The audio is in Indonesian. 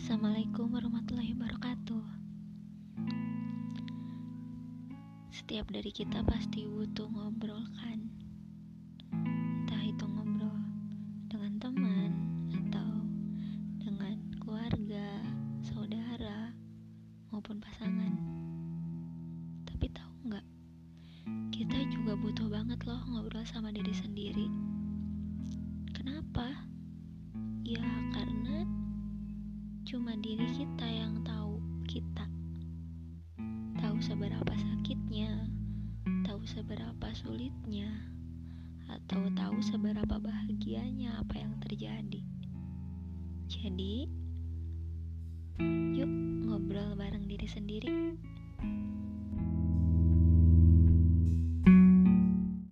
Assalamualaikum warahmatullahi wabarakatuh. Setiap dari kita pasti butuh ngobrol kan? Entah itu ngobrol dengan teman atau dengan keluarga, saudara, maupun pasangan. Tapi tahu nggak? Kita juga butuh banget loh ngobrol sama diri sendiri. Cuma diri kita yang tahu kita. Tahu seberapa sakitnya, tahu seberapa sulitnya, atau tahu seberapa bahagianya apa yang terjadi. Jadi, yuk ngobrol bareng diri sendiri.